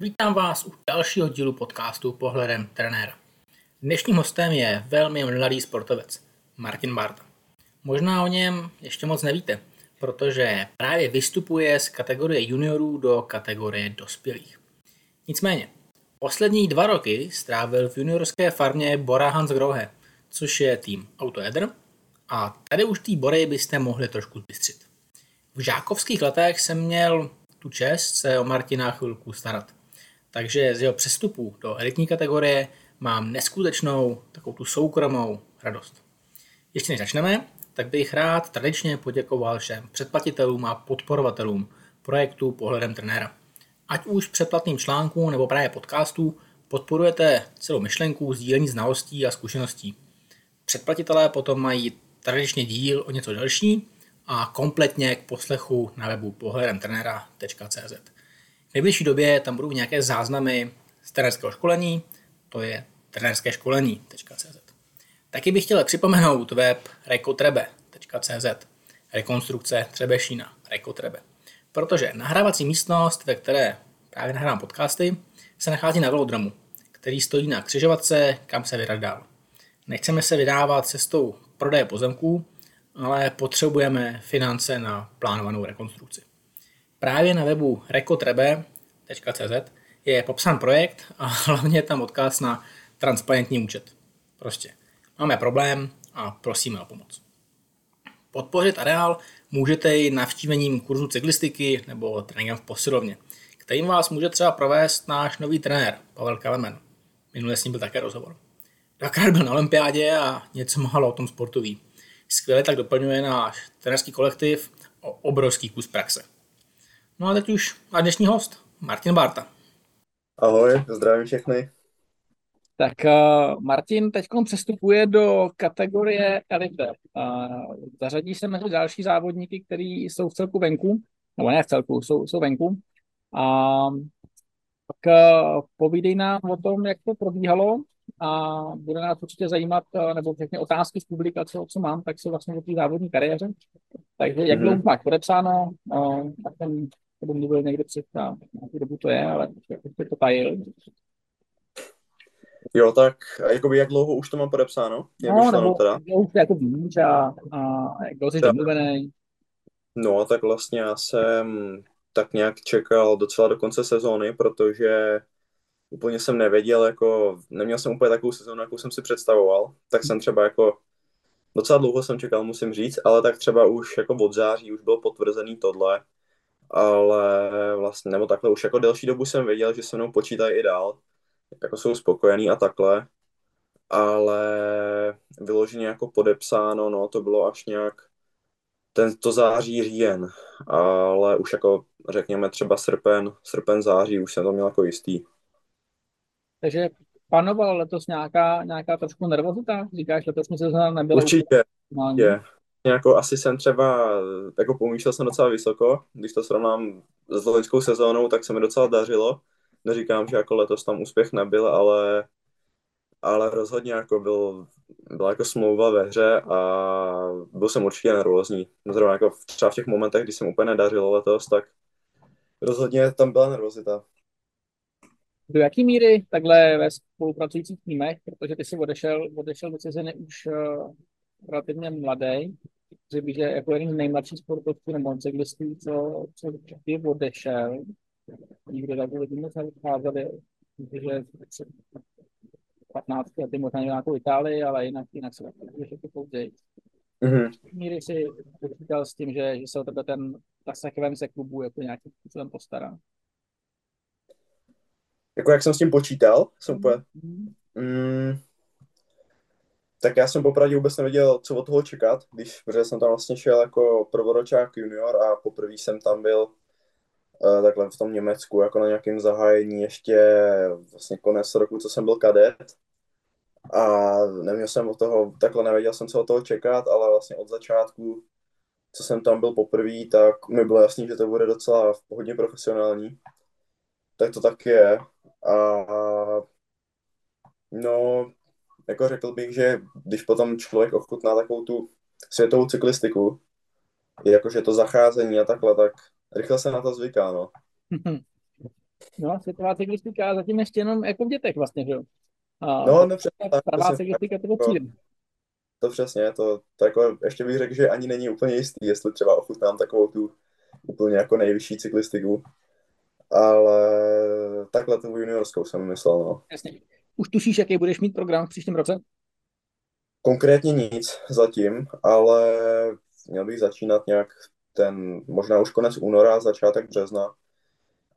Vítám vás u dalšího dílu podcastu Pohledem trenéra. Dnešním hostem je velmi mladý sportovec, Martin Barta. Možná o něm ještě moc nevíte, protože právě vystupuje z kategorie juniorů do kategorie dospělých. Nicméně, poslední dva roky strávil v juniorské farmě Bora Hans Grohe, což je tým Autoedr, a tady už té Bory byste mohli trošku zbystřit. V žákovských letech jsem měl tu čest se o Martina chvilku starat. Takže z jeho přestupu do elitní kategorie mám neskutečnou takovou tu soukromou radost. Ještě než začneme, tak bych rád tradičně poděkoval všem předplatitelům a podporovatelům projektu Pohledem trenéra. Ať už předplatným článkům nebo právě podcastů podporujete celou myšlenku sdílení znalostí a zkušeností. Předplatitelé potom mají tradičně díl o něco delší a kompletně k poslechu na webu pohledemtrenera.cz. Nejbližší době tam budou nějaké záznamy z trenérského školení, to je trenérské školení.cz. Taky bych chtěl připomenout web rekotrebe.cz, rekonstrukce Třebešína, Rekotrebe. Protože nahrávací místnost, ve které právě nahrávám podcasty, se nachází na velodromu, který stojí na křižovatce, kam se vydat dál. Nechceme se vydávat cestou prodeje pozemků, ale potřebujeme finance na plánovanou rekonstrukci. Právě na webu rekotrebe.cz je popsán projekt a hlavně je tam odkaz na transparentní účet. Prostě máme problém a prosíme o pomoc. Podpořit areál můžete i navštívením kurzu cyklistiky nebo tréninkem v posilovně, kterým vás může třeba provést náš nový trenér Pavel Kalemen. Minule s ním byl také rozhovor. Dvakrát byl na olympiádě a něco málo o tom sportu ví. Skvěle tak doplňuje náš trenerský kolektiv o obrovský kus praxe. No a teď už a dnešní host, Martin Barta. Ahoj, zdravím všechny. Tak uh, Martin teď přestupuje do kategorie elite. Uh, zařadí se mezi další závodníky, kteří jsou v celku venku, nebo ne v celku, jsou, jsou venku. A uh, tak uh, povídej nám o tom, jak to probíhalo a bude nás určitě zajímat, uh, nebo všechny otázky z publikace, co mám, tak jsou vlastně o té závodní kariéře. Takže jak mm-hmm. máš podepsáno, uh, tak ten by mluvil někde před nějakou dobu to je, ale je to tajil. Jo, tak jakoby jak dlouho už to mám podepsáno? Jak no, nebo teda? už jako víš a, a jak dlouho jsi domluvený? No, tak vlastně já jsem tak nějak čekal docela do konce sezóny, protože úplně jsem nevěděl, jako neměl jsem úplně takovou sezónu, jakou jsem si představoval, tak jsem třeba jako docela dlouho jsem čekal, musím říct, ale tak třeba už jako od září už bylo potvrzený tohle, ale vlastně, nebo takhle už jako delší dobu jsem věděl, že se mnou počítají i dál, jako jsou spokojení a takhle, ale vyloženě jako podepsáno, no to bylo až nějak tento září, říjen, ale už jako řekněme třeba srpen, srpen, září, už jsem to měl jako jistý. Takže panoval letos nějaká, nějaká trošku nervozita? Říkáš, letošní sezóna nebyla Určitě, je jako asi jsem třeba, jako pomýšlel jsem docela vysoko, když to srovnám s loňskou sezónou, tak se mi docela dařilo. Neříkám, že jako letos tam úspěch nebyl, ale, ale rozhodně jako byl, byla jako smlouva ve hře a byl jsem určitě nervózní. Zrovna jako třeba v těch momentech, kdy jsem úplně nedařilo letos, tak rozhodně tam byla nervozita. Do jaký míry takhle ve spolupracujících týmech, protože ty jsi odešel, odešel do ciziny už uh, relativně mladý, že jako jeden z nejmladších sportovců nebo cyklistů, co, co ty odešel, nikdo takhle lidi moc nevycházeli, protože 15 lety možná nějakou Itálii, ale jinak, jinak se takže to později. Mm-hmm. Míry si počítal s tím, že, že se o tebe ten Tasek se klubu jako nějakým způsobem postará. Jako jak jsem s tím počítal? Jsem úplně... Mm-hmm. Mm, tak já jsem popravdě vůbec nevěděl, co od toho čekat, když, protože jsem tam vlastně šel jako prvoročák junior a poprvé jsem tam byl uh, takhle v tom Německu, jako na nějakém zahájení ještě vlastně konec roku, co jsem byl kadet. A neměl jsem od toho, takhle nevěděl jsem, co od toho čekat, ale vlastně od začátku, co jsem tam byl poprvé, tak mi bylo jasný, že to bude docela hodně profesionální. Tak to tak je. A no, jako řekl bych, že když potom člověk ochutná takovou tu světovou cyklistiku, jakože to zacházení a takhle, tak rychle se na to zvyká, no. No, světová cyklistika zatím ještě jenom jako v dětech vlastně, že jo? A no, no přesně tak. Pravá cyklistika to přijde. To přesně, to, to jako, ještě bych řekl, že ani není úplně jistý, jestli třeba ochutnám takovou tu úplně jako nejvyšší cyklistiku. Ale takhle tu juniorskou jsem myslel, no. Jasně. Už tušíš, jaký budeš mít program v příštím roce? Konkrétně nic zatím, ale měl bych začínat nějak ten, možná už konec února, začátek března.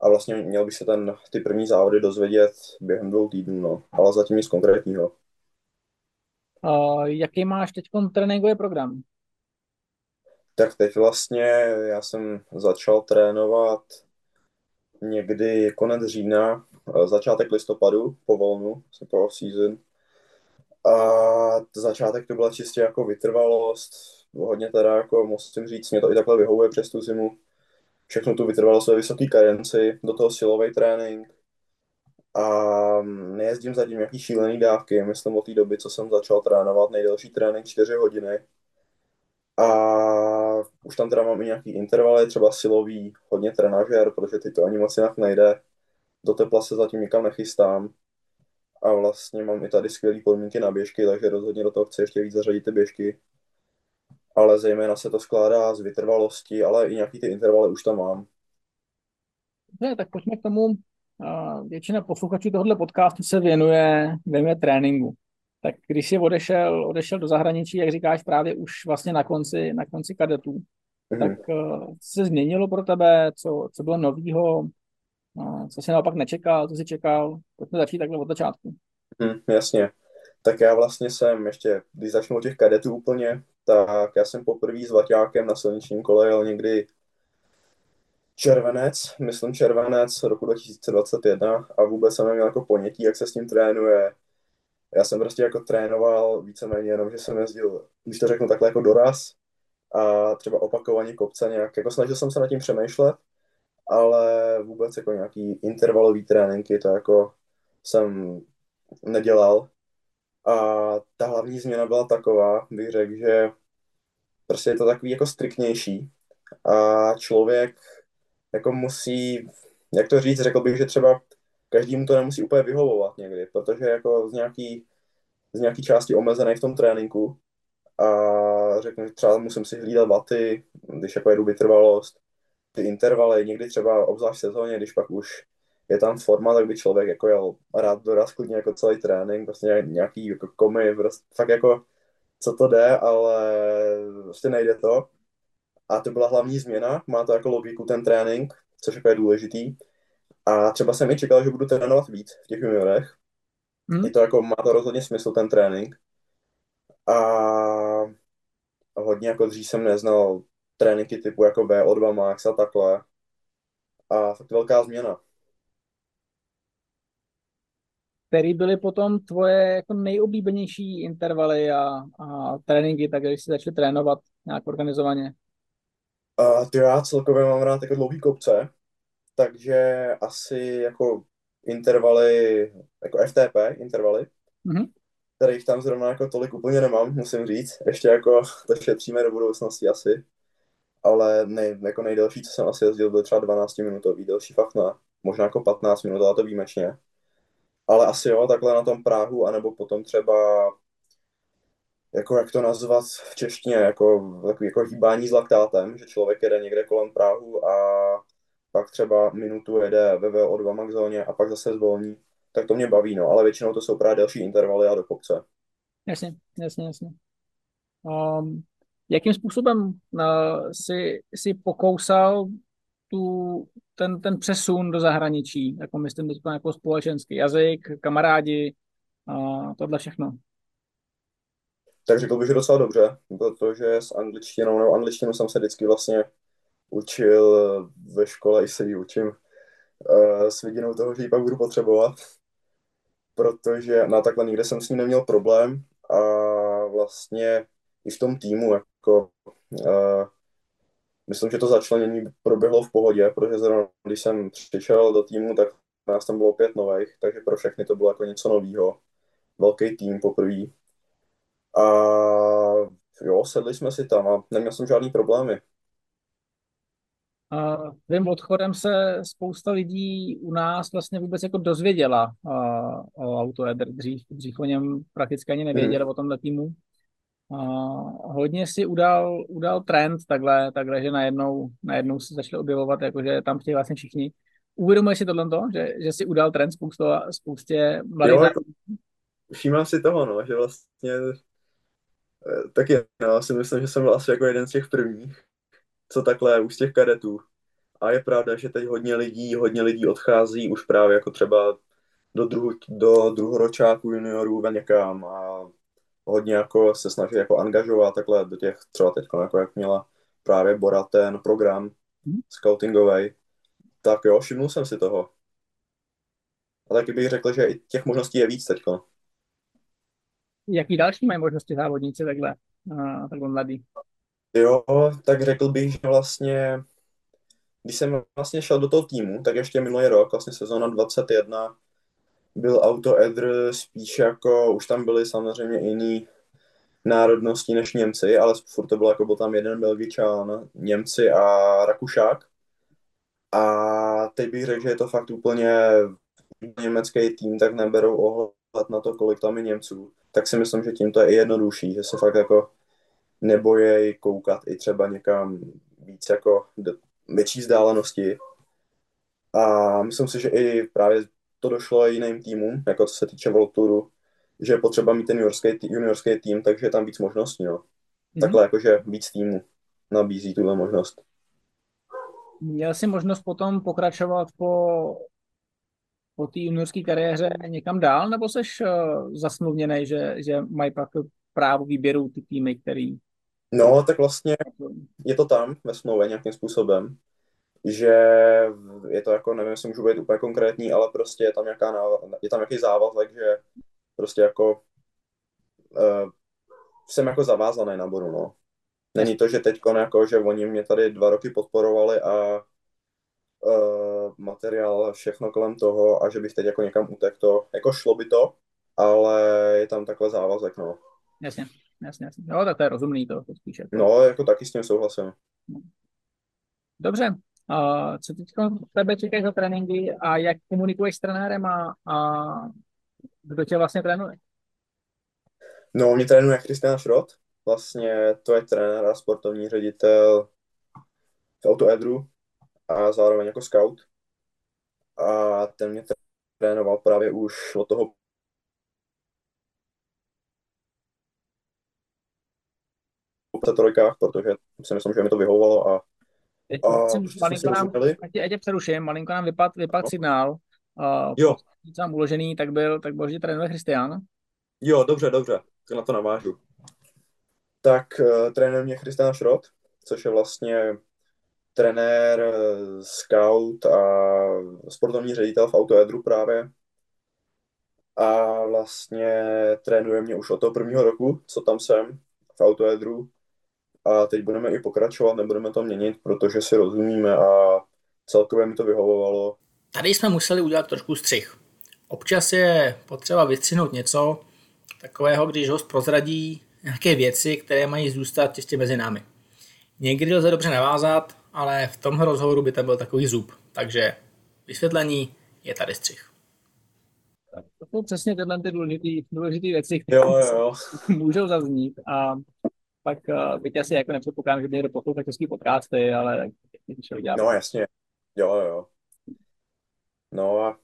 A vlastně měl bych se ten, ty první závody dozvědět během dvou týdnů, no. Ale zatím nic konkrétního. Uh, jaký máš teď tréninkový program? Tak teď vlastně já jsem začal trénovat někdy konec října, začátek listopadu po volnu, po off-season. A začátek to byla čistě jako vytrvalost, hodně teda jako musím říct, mě to i takhle vyhovuje přes tu zimu. Všechno tu vytrvalost ve vysoký karenci, do toho silový trénink. A nejezdím zatím nějaký šílený dávky, myslím od té doby, co jsem začal trénovat, nejdelší trénink 4 hodiny. A už tam teda mám i nějaký intervaly, třeba silový, hodně trenažer, protože ty to ani moc jinak nejde. Do tepla se zatím nikam nechystám a vlastně mám i tady skvělé podmínky na běžky, takže rozhodně do toho chci ještě víc zařadit ty běžky. Ale zejména se to skládá z vytrvalosti, ale i nějaký ty intervaly už tam mám. Ne, tak pojďme k tomu. Většina posluchačů tohoto podcastu se věnuje, věnuje tréninku. Tak když jsi odešel, odešel do zahraničí, jak říkáš, právě už vlastně na konci, na konci kadetů, mm-hmm. tak uh, se změnilo pro tebe, co, co bylo novýho, co jsi naopak nečekal, co jsi čekal? Pojďme začít takhle od začátku. Hmm, jasně. Tak já vlastně jsem ještě, když začnu od těch kadetů úplně, tak já jsem poprvé s Vaťákem na silničním kole jel někdy červenec, myslím červenec roku 2021 a vůbec jsem neměl jako ponětí, jak se s ním trénuje. Já jsem prostě jako trénoval víceméně jenom, že jsem jezdil, když to řeknu takhle jako doraz a třeba opakovaně kopce nějak, jako snažil jsem se nad tím přemýšlet ale vůbec jako nějaký intervalový tréninky, to jako jsem nedělal. A ta hlavní změna byla taková, bych řekl, že prostě je to takový jako striktnější. A člověk jako musí, jak to říct, řekl bych, že třeba každému to nemusí úplně vyhovovat někdy, protože jako z nějaký, z nějaký části omezený v tom tréninku. A řeknu, že třeba musím si hlídat vaty, když jako jedu vytrvalost, ty intervaly, někdy třeba obzvlášť v sezóně, když pak už je tam forma, tak by člověk jako jel rád doraz klidně jako celý trénink, prostě nějaký jako komy, prostě fakt jako co to jde, ale prostě nejde to. A to byla hlavní změna, má to jako logiku ten trénink, což jako je důležitý. A třeba jsem i čekal, že budu trénovat víc v těch juniorech. Hmm. Je to jako, má to rozhodně smysl ten trénink. A hodně jako dřív jsem neznal tréninky typu jako VO2 Max a takhle. A fakt velká změna. Který byly potom tvoje jako nejoblíbenější intervaly a, a tréninky, tak když jsi začal trénovat nějak organizovaně? Uh, ty já celkově mám rád jako dlouhý kopce, takže asi jako intervaly, jako FTP intervaly, mm-hmm. kterých tam zrovna jako tolik úplně nemám, musím říct. Ještě jako to šetříme do budoucnosti asi ale nej, jako nejdelší, co jsem asi jezdil, byl třeba 12 minutový, delší fakt ne, možná jako 15 minut, ale to výjimečně. Ale asi jo, takhle na tom Prahu, anebo potom třeba jako jak to nazvat v češtině, jako jako hýbání s laktátem, že člověk jede někde kolem Prahu a pak třeba minutu jede ve VO2 max zóně a pak zase zvolní, tak to mě baví, no, ale většinou to jsou právě delší intervaly a do kopce. Jasně, jasně, jasně. Um, jakým způsobem uh, si, si pokousal tu, ten, ten přesun do zahraničí, jako myslím teď jako společenský jazyk, kamarádi, uh, tohle všechno? Tak řekl bych, že docela dobře, protože s angličtinou, nebo angličtinu jsem se vždycky vlastně učil ve škole, i se ji učím uh, s vidinou toho, že ji pak budu potřebovat, protože na takhle nikde jsem s ní neměl problém a vlastně i v tom týmu, jako, uh, myslím, že to začlenění proběhlo v pohodě, protože zrovna když jsem přišel do týmu, tak nás tam bylo pět nových, takže pro všechny to bylo jako něco nového. Velký tým poprvé. A jo, sedli jsme si tam a neměl jsem žádný problémy. Uh, tím odchodem se spousta lidí u nás vlastně vůbec jako dozvěděla uh, o Autoedr. Dřív, dřív o něm prakticky ani nevěděli hmm. o tomhle týmu. Uh, hodně si udal, udal trend takhle, takhle, že najednou, najednou se začali objevovat, jakože tam chtějí vlastně všichni. Uvědomuješ si tohle, že, že si udal trend spoustu, spoustě mladých jo, jako, Všímám si toho, no, že vlastně eh, taky, no, si myslím, že jsem byl asi jako jeden z těch prvních, co takhle už z těch kadetů. A je pravda, že teď hodně lidí, hodně lidí odchází už právě jako třeba do, druhu, do druhoročáků juniorů někam a hodně jako se snaží jako angažovat takhle do těch třeba teď, jako jak měla právě Bora ten program mm. scoutingový, tak jo, všimnul jsem si toho. A taky bych řekl, že i těch možností je víc teď. Jaký další mají možnosti závodníci takhle, takhle mladý? Jo, tak řekl bych, že vlastně, když jsem vlastně šel do toho týmu, tak ještě minulý rok, vlastně sezóna 21, byl Auto Edr spíš jako, už tam byly samozřejmě jiný národnosti než Němci, ale furt to bylo jako byl tam jeden Belgičan, Němci a Rakušák. A teď bych řekl, že je to fakt úplně německý tým, tak neberou ohled na to, kolik tam je Němců. Tak si myslím, že tím to je i jednodušší, že se fakt jako nebojej koukat i třeba někam víc jako větší vzdálenosti. A myslím si, že i právě to došlo i jiným týmům, jako co se týče World Touru, že je potřeba mít ten juniorský, juniorský tým, takže je tam víc možností. No. Mm-hmm. Takhle jakože víc týmů nabízí tuhle možnost. Měl jsi možnost potom pokračovat po, po té juniorské kariéře někam dál, nebo jsi uh, zasmluvněný, že, že mají pak právo výběru ty týmy, který... No, tak vlastně je to tam ve smlouvě nějakým způsobem, že je to jako, nevím, jestli můžu být úplně konkrétní, ale prostě je tam, nějaká, je tam nějaký závazek, že prostě jako uh, jsem jako zavázaný na bodu, no. Není to, že teď jako, že oni mě tady dva roky podporovali a uh, materiál, všechno kolem toho a že bych teď jako někam utekl, to, jako šlo by to, ale je tam takhle závazek, no. Jasně, jasně, jasně. Jo, tak to je rozumný to, to spíše. No, jako taky s tím souhlasím. Dobře, uh, co teď tebe čekají za tréninky a jak komunikuješ s trenérem a, a kdo tě vlastně trénuje? No, mě trénuje Christian Schrott, vlastně to je trenér a sportovní ředitel v Autoedru a zároveň jako scout. A ten mě trénoval právě už od toho trojkách, protože si myslím, že mi to vyhovovalo a, Teď a malinko nám, ať tě přeruším, malinko nám vypad, vypad no. signál. Uh, jo. Tam uložený, tak byl, tak byl, že trénuje Christian. Jo, dobře, dobře, tak na to navážu tak uh, trénuje mě Christian Schrott, což je vlastně trenér, eh, scout a sportovní ředitel v Autoedru právě. A vlastně trénuje mě už od toho prvního roku, co tam jsem v Autoedru. A teď budeme i pokračovat, nebudeme to měnit, protože si rozumíme a celkově mi to vyhovovalo. Tady jsme museli udělat trošku střih. Občas je potřeba vystřihnout něco takového, když host prozradí nějaké věci, které mají zůstat čistě mezi námi. Někdy lze dobře navázat, ale v tomhle rozhovoru by tam byl takový zub. Takže vysvětlení je tady střih. Tak to jsou přesně tyhle ty důležité důležitý věci, které jo, jo. můžou zaznít. A pak uh, byť asi jako nepředpokládám, že by někdo poslouchal český podcasty, ale když No jasně, jo, jo. No a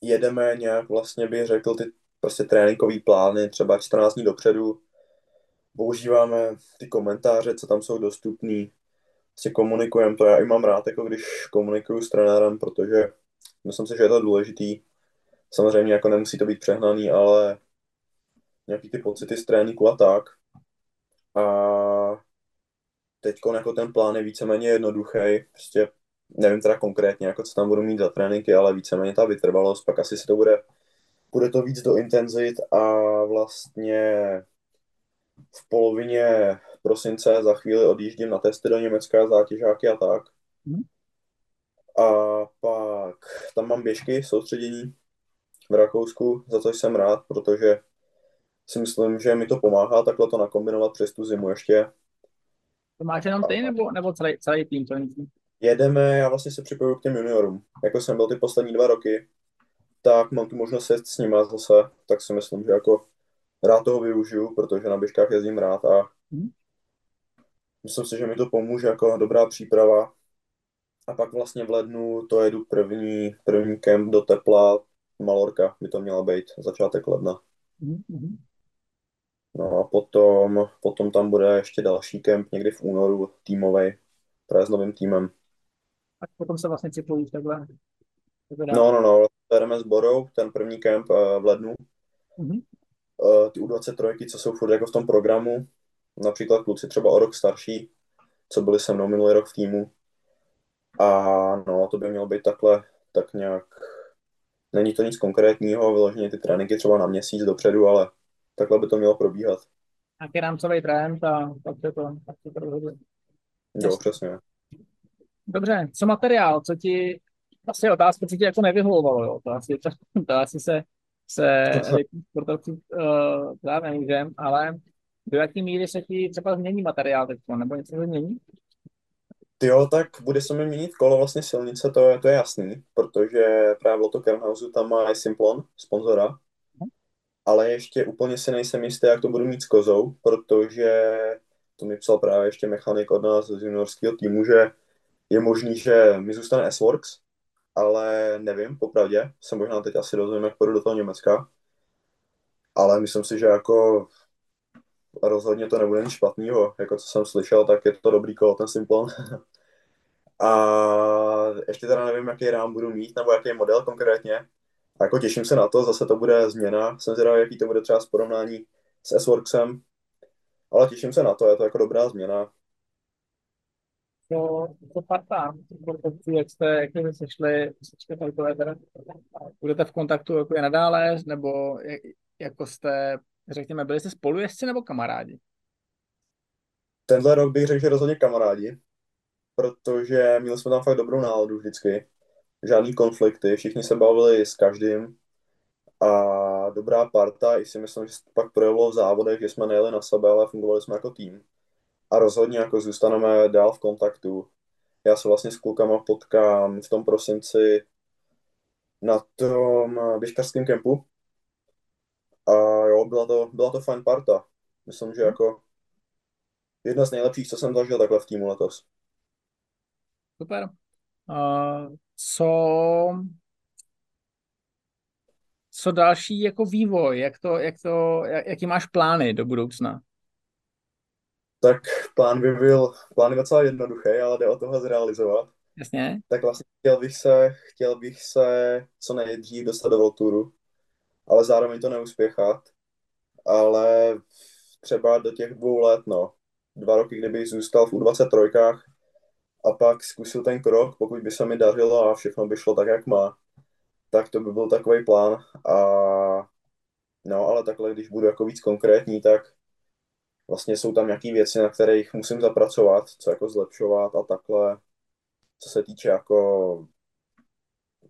jedeme nějak, vlastně bych řekl, ty prostě tréninkový plány třeba 14 dní dopředu, používáme ty komentáře, co tam jsou dostupný, prostě komunikujeme to. Já i mám rád, jako když komunikuju s trenérem, protože myslím si, že je to důležitý. Samozřejmě jako nemusí to být přehnaný, ale nějaký ty pocity z tréninku a tak. A teď jako ten plán je víceméně jednoduchý. Prostě nevím teda konkrétně, jako co tam budu mít za tréninky, ale víceméně ta vytrvalost, pak asi se to bude, bude to víc do intenzit a vlastně v polovině prosince za chvíli odjíždím na testy do Německa, zátěžáky a tak. Hmm. A pak tam mám běžky, soustředění v Rakousku, za to jsem rád, protože si myslím, že mi to pomáhá takhle to nakombinovat přes tu zimu ještě. To máš jenom ty nebo, nebo celý, celý tým? Celý tým? jedeme, já vlastně se připojuju k těm juniorům. Jako jsem byl ty poslední dva roky, tak mám tu možnost jet s nimi zase, tak si myslím, že jako rád toho využiju, protože na běžkách jezdím rád a mm. myslím si, že mi to pomůže jako dobrá příprava. A pak vlastně v lednu to jedu první, první kemp do tepla, Malorka by to měla být, začátek ledna. Mm. No a potom, potom tam bude ještě další kemp někdy v únoru týmový, právě s novým týmem. A potom se vlastně připojíš takhle? No, no, no, jdeme s Borou, ten první kemp uh, v lednu. Mm-hmm. Ty U23, co jsou furt jako v tom programu, například kluci třeba o rok starší, co byli se mnou minulý rok v týmu. A no, to by mělo být takhle, tak nějak, není to nic konkrétního, vyloženě ty tréninky třeba na měsíc dopředu, ale takhle by to mělo probíhat. Nějaký rámcový trend a pak se to, pak se to rozhoduje. Jo, přesně. Dobře, co materiál, co ti, asi otázka, co ti jako nevyhovovalo, jo, to asi, to, to asi se, se sportovci uh, právě nemůžem, ale do jaký míry se ti třeba změní materiál teď, nebo něco se změní? Jo, tak bude se mi měnit kolo vlastně silnice, to je, to je jasný, protože právě Lotto Kernhausu tam má Simplon, sponzora, ale ještě úplně si nejsem jistý, jak to budu mít s kozou, protože to mi psal právě ještě mechanik od nás z juniorského týmu, že je možný, že mi zůstane S-Works, ale nevím, popravdě, se možná teď asi dozvím, jak půjdu do toho Německa, ale myslím si, že jako rozhodně to nebude nic špatného, jako co jsem slyšel, tak je to dobrý kolo, ten Simplon. a ještě teda nevím, jaký rám budu mít, nebo jaký model konkrétně, a jako těším se na to, zase to bude změna. Jsem zvědavý, jaký to bude třeba s porovnání s S-Worksem, ale těším se na to, je to jako dobrá změna. To, to parta, jak jste, jak jste sešli, sešli budete v kontaktu jako je nadále, nebo jako jste, řekněme, byli jste spolujezdci nebo kamarádi? Tenhle rok bych řekl, že rozhodně kamarádi, protože měli jsme tam fakt dobrou náladu vždycky žádný konflikty, všichni se bavili s každým a dobrá parta, i si myslím, že se pak projevilo v závodech, že jsme nejeli na sebe, ale fungovali jsme jako tým. A rozhodně jako zůstaneme dál v kontaktu. Já se vlastně s klukama potkám v tom prosinci na tom běžkařském kempu. A jo, byla to, byla to fajn parta. Myslím, že jako jedna z nejlepších, co jsem zažil takhle v týmu letos. Super. Uh, co, co další jako vývoj, jak to, jak to, jak, jaký máš plány do budoucna? Tak plán by byl, plán je docela jednoduchý, ale jde o toho zrealizovat. Jasně. Tak vlastně chtěl bych se, chtěl bych se co nejdřív dostat do Volturu, ale zároveň to neuspěchat. Ale třeba do těch dvou let, no. Dva roky, kdybych zůstal v U23, a pak zkusil ten krok, pokud by se mi dařilo a všechno by šlo tak, jak má, tak to by byl takový plán. A no, ale takhle, když budu jako víc konkrétní, tak vlastně jsou tam nějaké věci, na kterých musím zapracovat, co jako zlepšovat a takhle, co se týče jako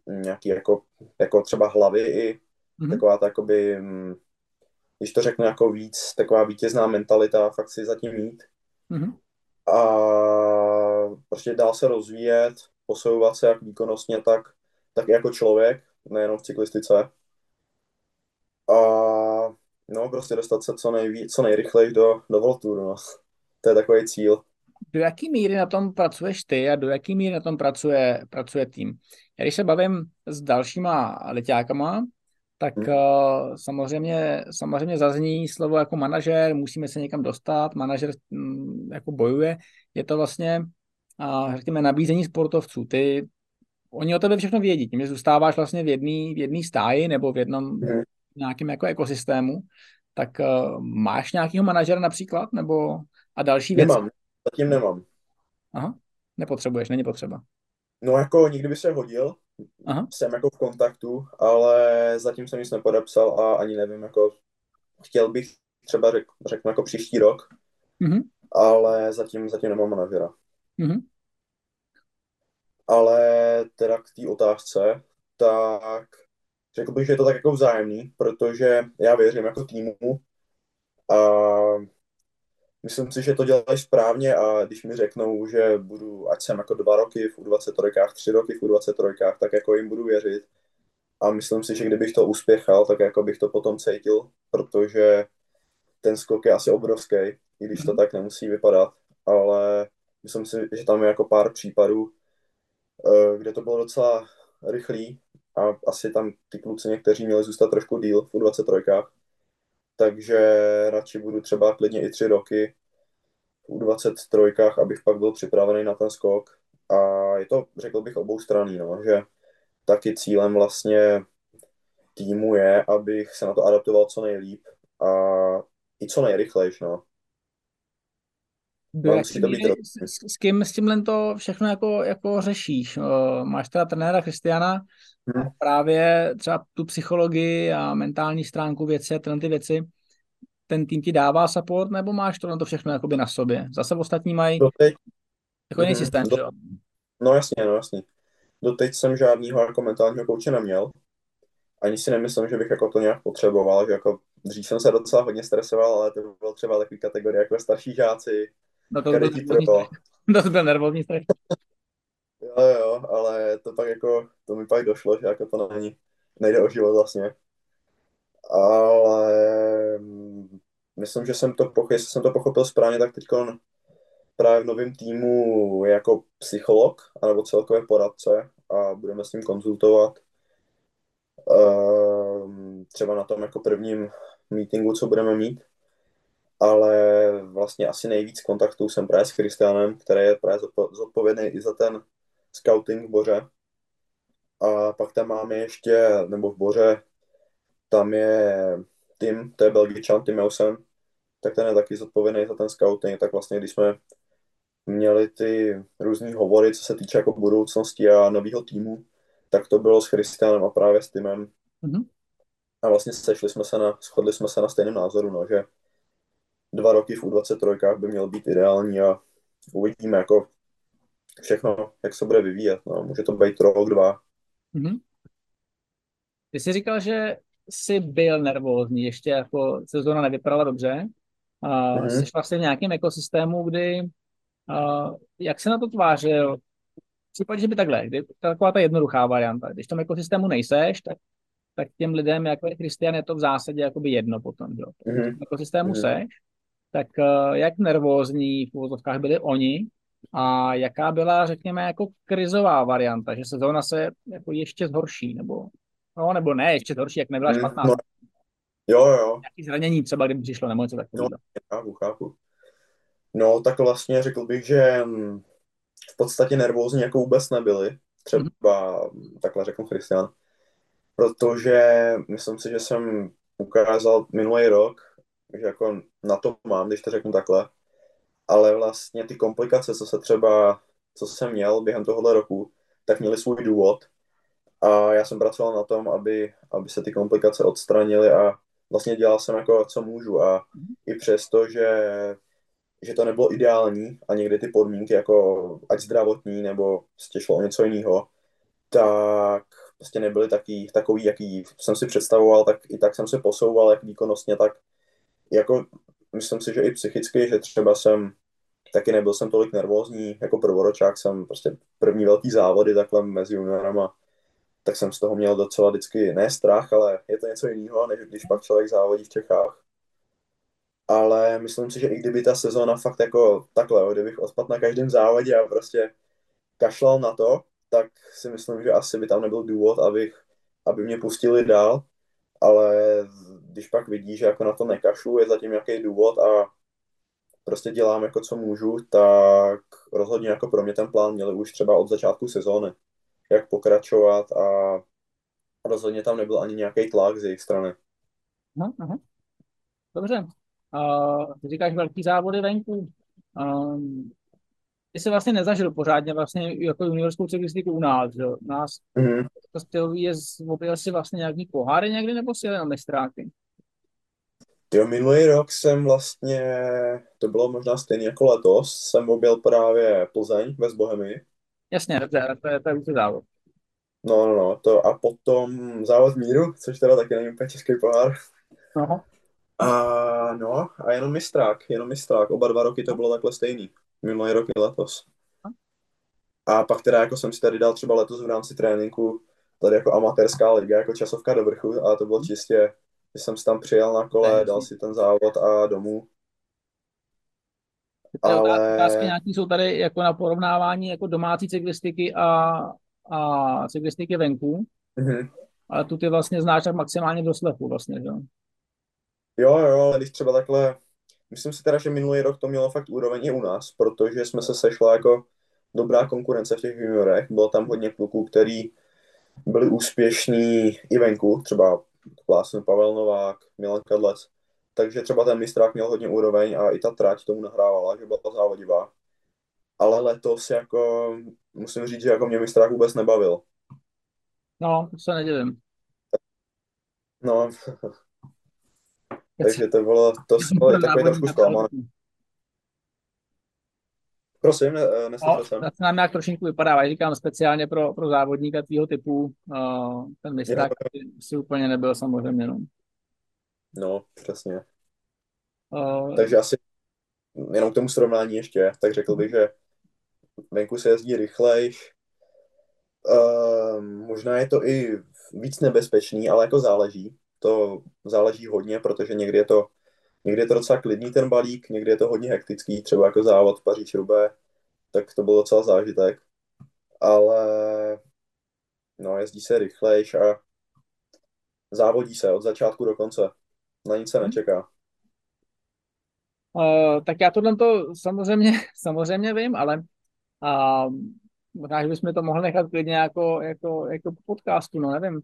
nějaký jako, jako třeba hlavy i mm-hmm. taková ta jakoby, mm, když to řeknu jako víc, taková vítězná mentalita, fakt si zatím mít. Mm-hmm. A prostě dá se rozvíjet, posouvat se jak výkonnostně, tak, tak jako člověk, nejenom v cyklistice. A no, prostě dostat se co, nejví, co nejrychleji do, do Volturu, no. To je takový cíl. Do jaký míry na tom pracuješ ty a do jaký míry na tom pracuje, pracuje tým? Já když se bavím s dalšíma letákama, tak hmm. uh, samozřejmě, samozřejmě zazní slovo jako manažer, musíme se někam dostat, manažer um, jako bojuje. Je to vlastně a řekněme nabízení sportovců. Ty, oni o tebe všechno vědí, tím, že zůstáváš vlastně v jedné v jedný stáji nebo v jednom mm. nějakém jako ekosystému, tak uh, máš nějakého manažera například, nebo a další věci? Nemám, zatím nemám. Aha, nepotřebuješ, není potřeba. No jako nikdy by se hodil, Aha. jsem jako v kontaktu, ale zatím jsem nic nepodepsal a ani nevím, jako chtěl bych třeba řek, řeknu jako příští rok, mm-hmm. ale zatím, zatím nemám manažera. Mm-hmm. Ale teda k té otázce, tak řekl bych, že je to tak jako vzájemný, protože já věřím jako týmu a myslím si, že to dělají správně a když mi řeknou, že budu, ať jsem jako dva roky v U23, tři roky v U23, tak jako jim budu věřit. A myslím si, že kdybych to uspěchal, tak jako bych to potom cítil, protože ten skok je asi obrovský, i když to mhm. tak nemusí vypadat, ale myslím si, že tam je jako pár případů, eh, kde to bylo docela rychlý a asi tam ty kluci někteří měli zůstat trošku díl v U23, takže radši budu třeba klidně i tři roky v U23, abych pak byl připravený na ten skok. A je to, řekl bych, obou straný, no, že taky cílem vlastně týmu je, abych se na to adaptoval co nejlíp a i co nejrychlejš, no. Do jak míry, s, s, kým s tímhle to všechno jako, jako řešíš? Máš teda trenéra Kristiana, hmm. právě třeba tu psychologii a mentální stránku věci a tyhle ty věci, ten tým ti dává support, nebo máš to na to všechno jakoby na sobě? Zase ostatní mají Doteď, jako jiný hmm, systém, do, No jasně, no jasně. Doteď jsem žádnýho jako mentálního kouče neměl. Ani si nemyslím, že bych jako to nějak potřeboval, že jako dřív jsem se docela hodně stresoval, ale to bylo třeba takový kategorie jako starší žáci, No to byl nervózní To byl nervózní strach. jo, jo, ale to pak jako, to mi pak došlo, že jako to není, nejde o život vlastně. Ale mm, myslím, že jsem to, pochopil, jestli jsem to pochopil správně, tak teď právě v novém týmu jako psycholog, anebo celkově poradce a budeme s ním konzultovat. Um, třeba na tom jako prvním meetingu, co budeme mít ale vlastně asi nejvíc kontaktů jsem právě s Christianem, který je právě zodpovědný i za ten scouting v Boře. A pak tam máme ještě, nebo v Boře, tam je Tim, to je Belgičan, Tim Eusen, tak ten je taky zodpovědný za ten scouting, tak vlastně když jsme měli ty různé hovory, co se týče jako budoucnosti a nového týmu, tak to bylo s Christianem a právě s Timem. Mm-hmm. A vlastně sešli jsme se na, shodli jsme se na stejném názoru, no, že dva roky v U23 by měl být ideální a uvidíme jako všechno, jak se bude vyvíjet. No. Může to být rok, dva. Mm-hmm. Ty jsi říkal, že jsi byl nervózní, ještě jako sezóna nevypadala dobře. A mm-hmm. jsi vlastně v nějakém ekosystému, kdy a, jak se na to tvářil? V případě, že by takhle, kdy, taková ta jednoduchá varianta. Když v tom ekosystému nejseš, tak, tak těm lidem, jako je Christian, je to v zásadě jakoby jedno potom. Jo. Mm-hmm. Ekosystému mm-hmm. seš, tak eh, jak nervózní v úvozovkách byli oni a jaká byla, řekněme, jako krizová varianta, že sezóna se jako ještě zhorší, nebo, no, nebo ne, ještě zhorší, jak nebyla hmm, špatná. No, jo, jo. Nějaký zranění třeba, kdyby přišlo, nebo něco takového. No, chápu, chápu. No, tak vlastně řekl bych, že mm, v podstatě nervózní jako vůbec nebyli. Třeba mm-hmm. takhle řekl Christian. Protože myslím si, že jsem ukázal minulý rok, že jako na to mám, když to řeknu takhle. Ale vlastně ty komplikace, co se třeba, co jsem měl během tohohle roku, tak měly svůj důvod. A já jsem pracoval na tom, aby, aby se ty komplikace odstranily a vlastně dělal jsem jako, co můžu. A i přesto, že, že to nebylo ideální a někdy ty podmínky, jako ať zdravotní nebo prostě šlo o něco jiného, tak prostě nebyly taky, takový, jaký jsem si představoval, tak i tak jsem se posouval jak výkonnostně, tak jako myslím si, že i psychicky, že třeba jsem taky nebyl jsem tolik nervózní, jako prvoročák jsem prostě první velký závody takhle mezi juniorama, tak jsem z toho měl docela vždycky, ne strach, ale je to něco jiného, než když pak člověk závodí v Čechách. Ale myslím si, že i kdyby ta sezóna fakt jako takhle, kdybych odpadl na každém závodě a prostě kašlal na to, tak si myslím, že asi by tam nebyl důvod, abych, aby mě pustili dál, ale když pak vidí, že jako na to nekašlu, je zatím nějaký důvod a prostě dělám jako co můžu, tak rozhodně jako pro mě ten plán měli už třeba od začátku sezóny, jak pokračovat a rozhodně tam nebyl ani nějaký tlak z jejich strany. Aha, aha. Dobře. Uh, ty říkáš velký závody venku. Um, ty jsi vlastně nezažil pořádně vlastně jako juniorskou cyklistiku u nás, že? U nás mm-hmm. to je, objel si vlastně nějaký poháry někdy, nebo si jenom mistráky? Jo, minulý rok jsem vlastně, to bylo možná stejně jako letos, jsem objel právě Plzeň ve Bohemii. Jasně, dobře, to je, to je závod. No, no, no, to a potom závod míru, což teda taky není úplně český pohár. Aha. A no, a jenom mistrák, jenom mistrák. Oba dva roky to bylo takhle stejný. Minulý rok i letos. A pak teda jako jsem si tady dal třeba letos v rámci tréninku tady jako amatérská liga, jako časovka do vrchu, ale to bylo čistě, jsem si tam přijel na kole, dal si ten závod a domů. Ale... Otázky nějaký jsou tady jako na porovnávání jako domácí cyklistiky a, a cyklistiky venku. Mm-hmm. Ale tu ty vlastně znáš tak maximálně do slepu vlastně, že? Jo, jo, ale když třeba takhle, myslím si teda, že minulý rok to mělo fakt úroveň i u nás, protože jsme se sešla jako dobrá konkurence v těch juniorech. Bylo tam hodně kluků, který byli úspěšní i venku, třeba vlastně Pavel Novák, Milan Kadlec. Takže třeba ten mistrák měl hodně úroveň a i ta trať tomu nahrávala, že byla závodivá. Ale letos jako, musím říct, že jako mě mistrák vůbec nebavil. No, to se nedivím. No, takže to bylo, to bylo takový trošku zklamané. Prosím, ne, no, jsem. To nám nějak trošinku vypadá, říkám speciálně pro, pro závodníka tvýho typu, uh, ten mistrák si úplně nebyl samozřejmě. No, no přesně. Uh, Takže asi jenom k tomu srovnání ještě, tak řekl bych, že venku se jezdí rychlejš, uh, možná je to i víc nebezpečný, ale jako záleží. To záleží hodně, protože někdy je to Někdy je to docela klidný ten balík, někdy je to hodně hektický, třeba jako závod paříž rubé tak to byl docela zážitek. Ale no, jezdí se rychlejš a závodí se od začátku do konce. Na nic se mhm. nečeká. Uh, tak já tohle to samozřejmě, samozřejmě vím, ale uh, možná, že bychom to mohli nechat klidně jako, jako, jako podcastu, no nevím.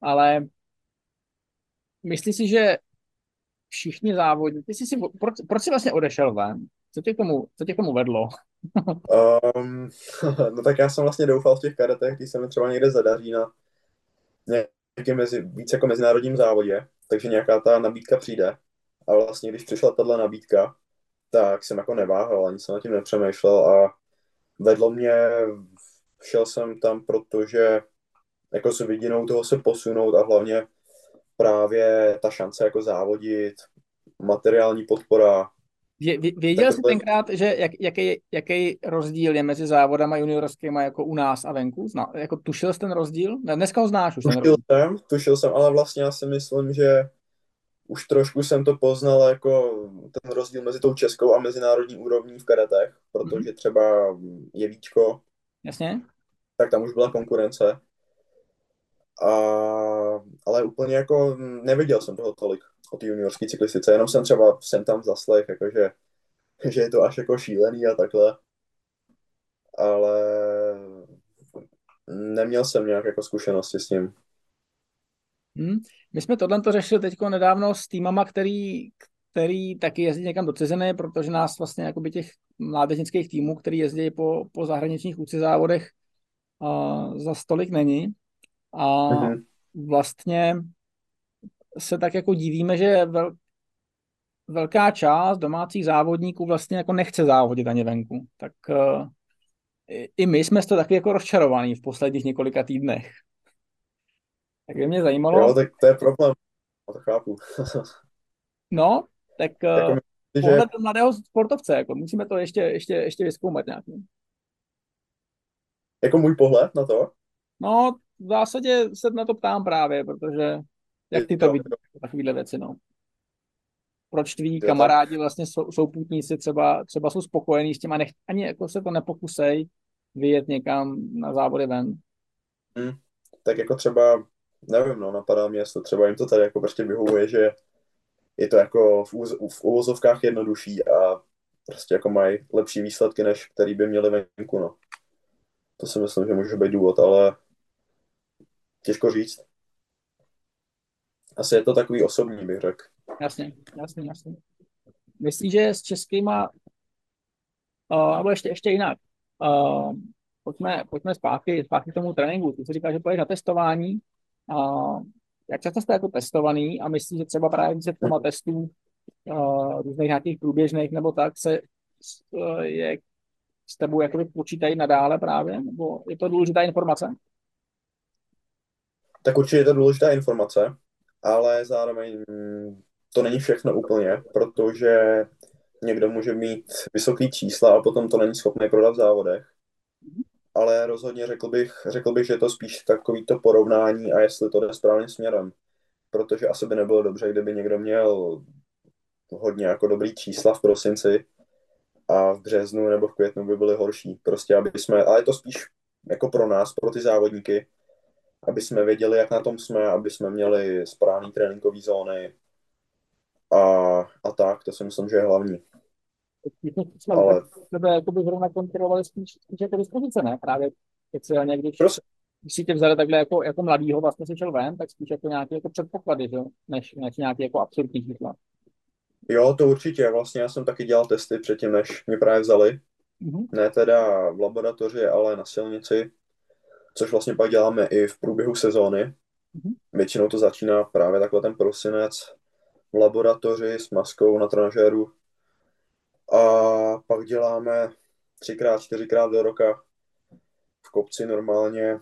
Ale myslíš si, že všichni závodníci, jsi si, proč, proč jsi vlastně odešel ven? Co tě k tomu, co tě k tomu vedlo? um, no tak já jsem vlastně doufal v těch karetech, když se mi třeba někde zadaří na nějakém mezi, víc jako mezinárodním závodě, takže nějaká ta nabídka přijde. A vlastně, když přišla tahle nabídka, tak jsem jako neváhal, ani jsem na tím nepřemýšlel a vedlo mě, šel jsem tam, protože jako s vidinou toho se posunout a hlavně právě ta šance jako závodit, materiální podpora. Věděl jsi tenkrát, že jak, jaký, jaký rozdíl je mezi závodama juniorskými jako u nás a venku? Zna, jako tušil jsi ten rozdíl? Ne, dneska ho znáš už. Tušil jsem, tušil jsem, ale vlastně já si myslím, že už trošku jsem to poznal jako ten rozdíl mezi tou českou a mezinárodní úrovní v karetech, protože mm-hmm. třeba Jevíčko, Jasně. tak tam už byla konkurence. A, ale úplně jako neviděl jsem toho tolik o té juniorské cyklistice, jenom jsem třeba jsem tam zaslech, jakože, že je to až jako šílený a takhle. Ale neměl jsem nějak jako zkušenosti s tím. Hmm. My jsme tohle to řešili teď nedávno s týmama, který, který taky jezdí někam do ciziny, protože nás vlastně jakoby těch mládežnických týmů, který jezdí po, po zahraničních úci závodech, uh, za stolik není. A mm-hmm. vlastně se tak jako divíme, že vel, velká část domácích závodníků vlastně jako nechce závodit ani venku. Tak uh, i my jsme toho taky jako rozčarovaní v posledních několika týdnech. Tak by mě zajímalo... Jo, tak to je problém. To chápu. no, tak uh, jako pohled že... mladého sportovce, jako musíme to ještě, ještě, ještě vyzkoumat nějak. Jako můj pohled na to? No, v zásadě se na to ptám právě, protože jak ty to vidíš, takovéhle věci, no? Proč tví kamarádi vlastně jsou, souputníci třeba, třeba jsou spokojení s tím a nech, ani jako se to nepokusej vyjet někam na závody ven? Hmm. Tak jako třeba, nevím, no, napadá mě, jestli třeba jim to tady jako prostě vyhovuje, že je to jako v, úz, v uvozovkách jednodušší a prostě jako mají lepší výsledky, než který by měli venku, no. To si myslím, že může být důvod, ale těžko říct. Asi je to takový osobní, bych řekl. Jasně, jasně, jasně. Myslíš, že s českýma, uh, nebo ještě, ještě jinak, uh, pojďme, pojďme zpátky, zpátky k tomu tréninku. Ty jsi říkal, že půjdeš na testování. Uh, jak často jste jako testovaný a myslíš, že třeba právě těma testů uh, různých nějakých průběžných nebo tak se uh, je s tebou jakoby počítají nadále právě? Nebo je to důležitá informace? Tak určitě je to důležitá informace ale zároveň to není všechno úplně, protože někdo může mít vysoký čísla a potom to není schopný prodat v závodech. Ale rozhodně řekl bych, řekl bych, že je to spíš takový to porovnání a jestli to jde správným směrem. Protože asi by nebylo dobře, kdyby někdo měl hodně jako dobrý čísla v prosinci a v březnu nebo v květnu by byly horší. Prostě aby jsme, ale je to spíš jako pro nás, pro ty závodníky, aby jsme věděli, jak na tom jsme, aby jsme měli správný tréninkové zóny a, a tak, to si myslím, že je hlavní. Ale... Tebe jakoby zrovna kontrolovali spíš, spíš jako dispozice, ne? Právě speciálně, když, Prosím. když si tě vzali takhle jako, jako mladýho, vlastně si šel ven, tak spíš jako nějaké jako předpoklady, že? Než, než nějaké jako absurdní čísla. Jo, to určitě. Vlastně já jsem taky dělal testy předtím, než mě právě vzali. Mm-hmm. Ne teda v laboratoři, ale na silnici, což vlastně pak děláme i v průběhu sezóny. Mhm. Většinou to začíná právě takhle ten prosinec v laboratoři s maskou na trenažéru. A pak děláme třikrát, čtyřikrát do roka v kopci normálně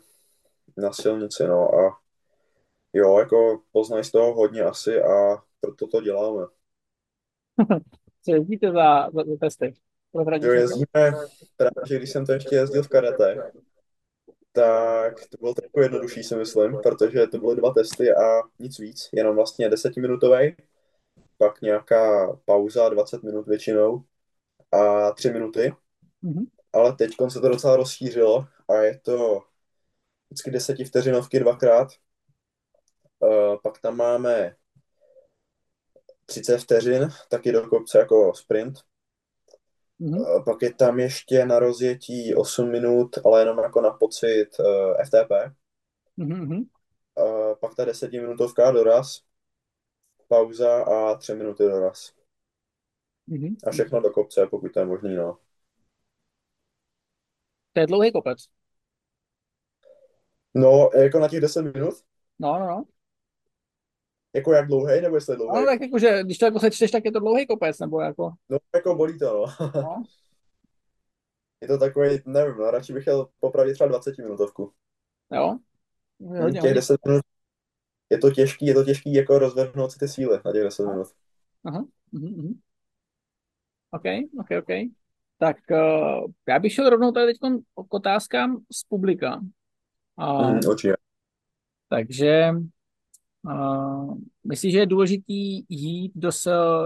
na silnici, no a jo, jako poznají z toho hodně asi a proto to děláme. Co jezdíte za, za, za testy? Jo, jezdíme, právě, když jsem to ještě jezdil v karate, tak to bylo trochu jednodušší, si myslím, protože to byly dva testy a nic víc, jenom vlastně desetiminutový, pak nějaká pauza, 20 minut většinou a 3 minuty, Mhm. ale teď se to docela rozšířilo a je to vždycky desetivteřinovky dvakrát, Uh, pak tam máme 30 vteřin, taky do kopce jako sprint, Mhm. Uh, pak je tam ještě na rozjetí 8 minut, ale jenom jako na pocit uh, FTP. Mhm. mhm. Uh, pak ta desetiminutovka doraz, pauza a 3 minuty doraz. Mhm. A všechno do kopce, pokud to je možný, no. To je dlouhý kopec. No, jako na těch 10 minut? No, no, no. Jako jak dlouhý, nebo jestli dlouhý? No, tak jakože, když to jako sečteš, tak je to dlouhý kopec, nebo jako, No, jako bolí to, no. no. Je to takový, nevím, no, radši bych chtěl popravit třeba 20 minutovku. Jo. Hodně, těch hodně. 10 minut, je to těžký, je to těžký jako rozvrhnout si ty síly na těch 10 minut. Aha. Mhm, mhm. OK, OK, OK. Tak uh, já bych šel rovnou tady teď k otázkám z publika. Uh, Mm, určitě. takže uh, myslíš, že je důležitý jít do,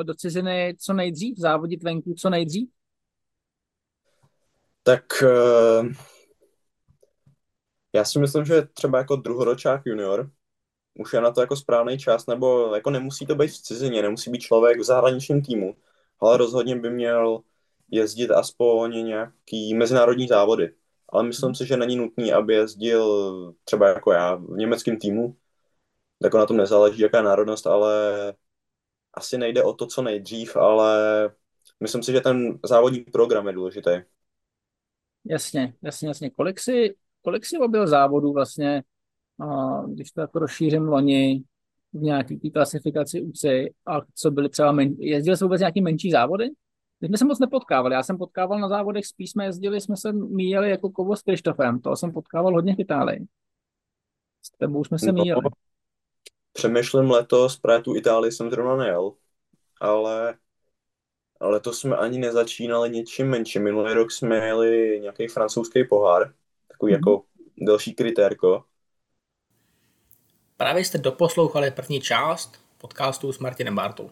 do ciziny co nejdřív, závodit venku co nejdřív? Tak eh, já si myslím, že třeba jako druhoročák junior už je na to jako správný čas, nebo jako nemusí to být v cizině, nemusí být člověk v zahraničním týmu, ale rozhodně by měl jezdit aspoň nějaký mezinárodní závody. Ale myslím si, že není nutný, aby jezdil třeba jako já v německém týmu. Jako na tom nezáleží, jaká je národnost, ale asi nejde o to, co nejdřív, ale myslím si, že ten závodní program je důležitý. Jasně, jasně, jasně. Kolik si, kolik si objel závodů vlastně, když to jako rozšířím loni v nějaký té klasifikaci UC a co byly třeba men... jezdil jsi vůbec nějaký menší závody? My jsme se moc nepotkávali, já jsem potkával na závodech, spíš jsme jezdili, jsme se míjeli jako kovo s Krištofem, toho jsem potkával hodně v Itálii. S tebou jsme se No, míjeli. Přemýšlím letos, právě tu Itálii jsem zrovna nejel, ale letos jsme ani nezačínali něčím menším. Minulý rok jsme jeli nějaký francouzský pohár, takový Mhm. jako delší kritérko. Právě jste doposlouchali první část podcastu s Martinem Bartou.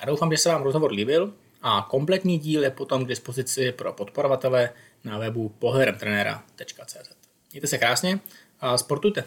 Já doufám, že se vám rozhovor líbil a kompletní díl je potom k dispozici pro podporovatele na webu pohledemtrenera.cz. Mějte se krásně a sportujte.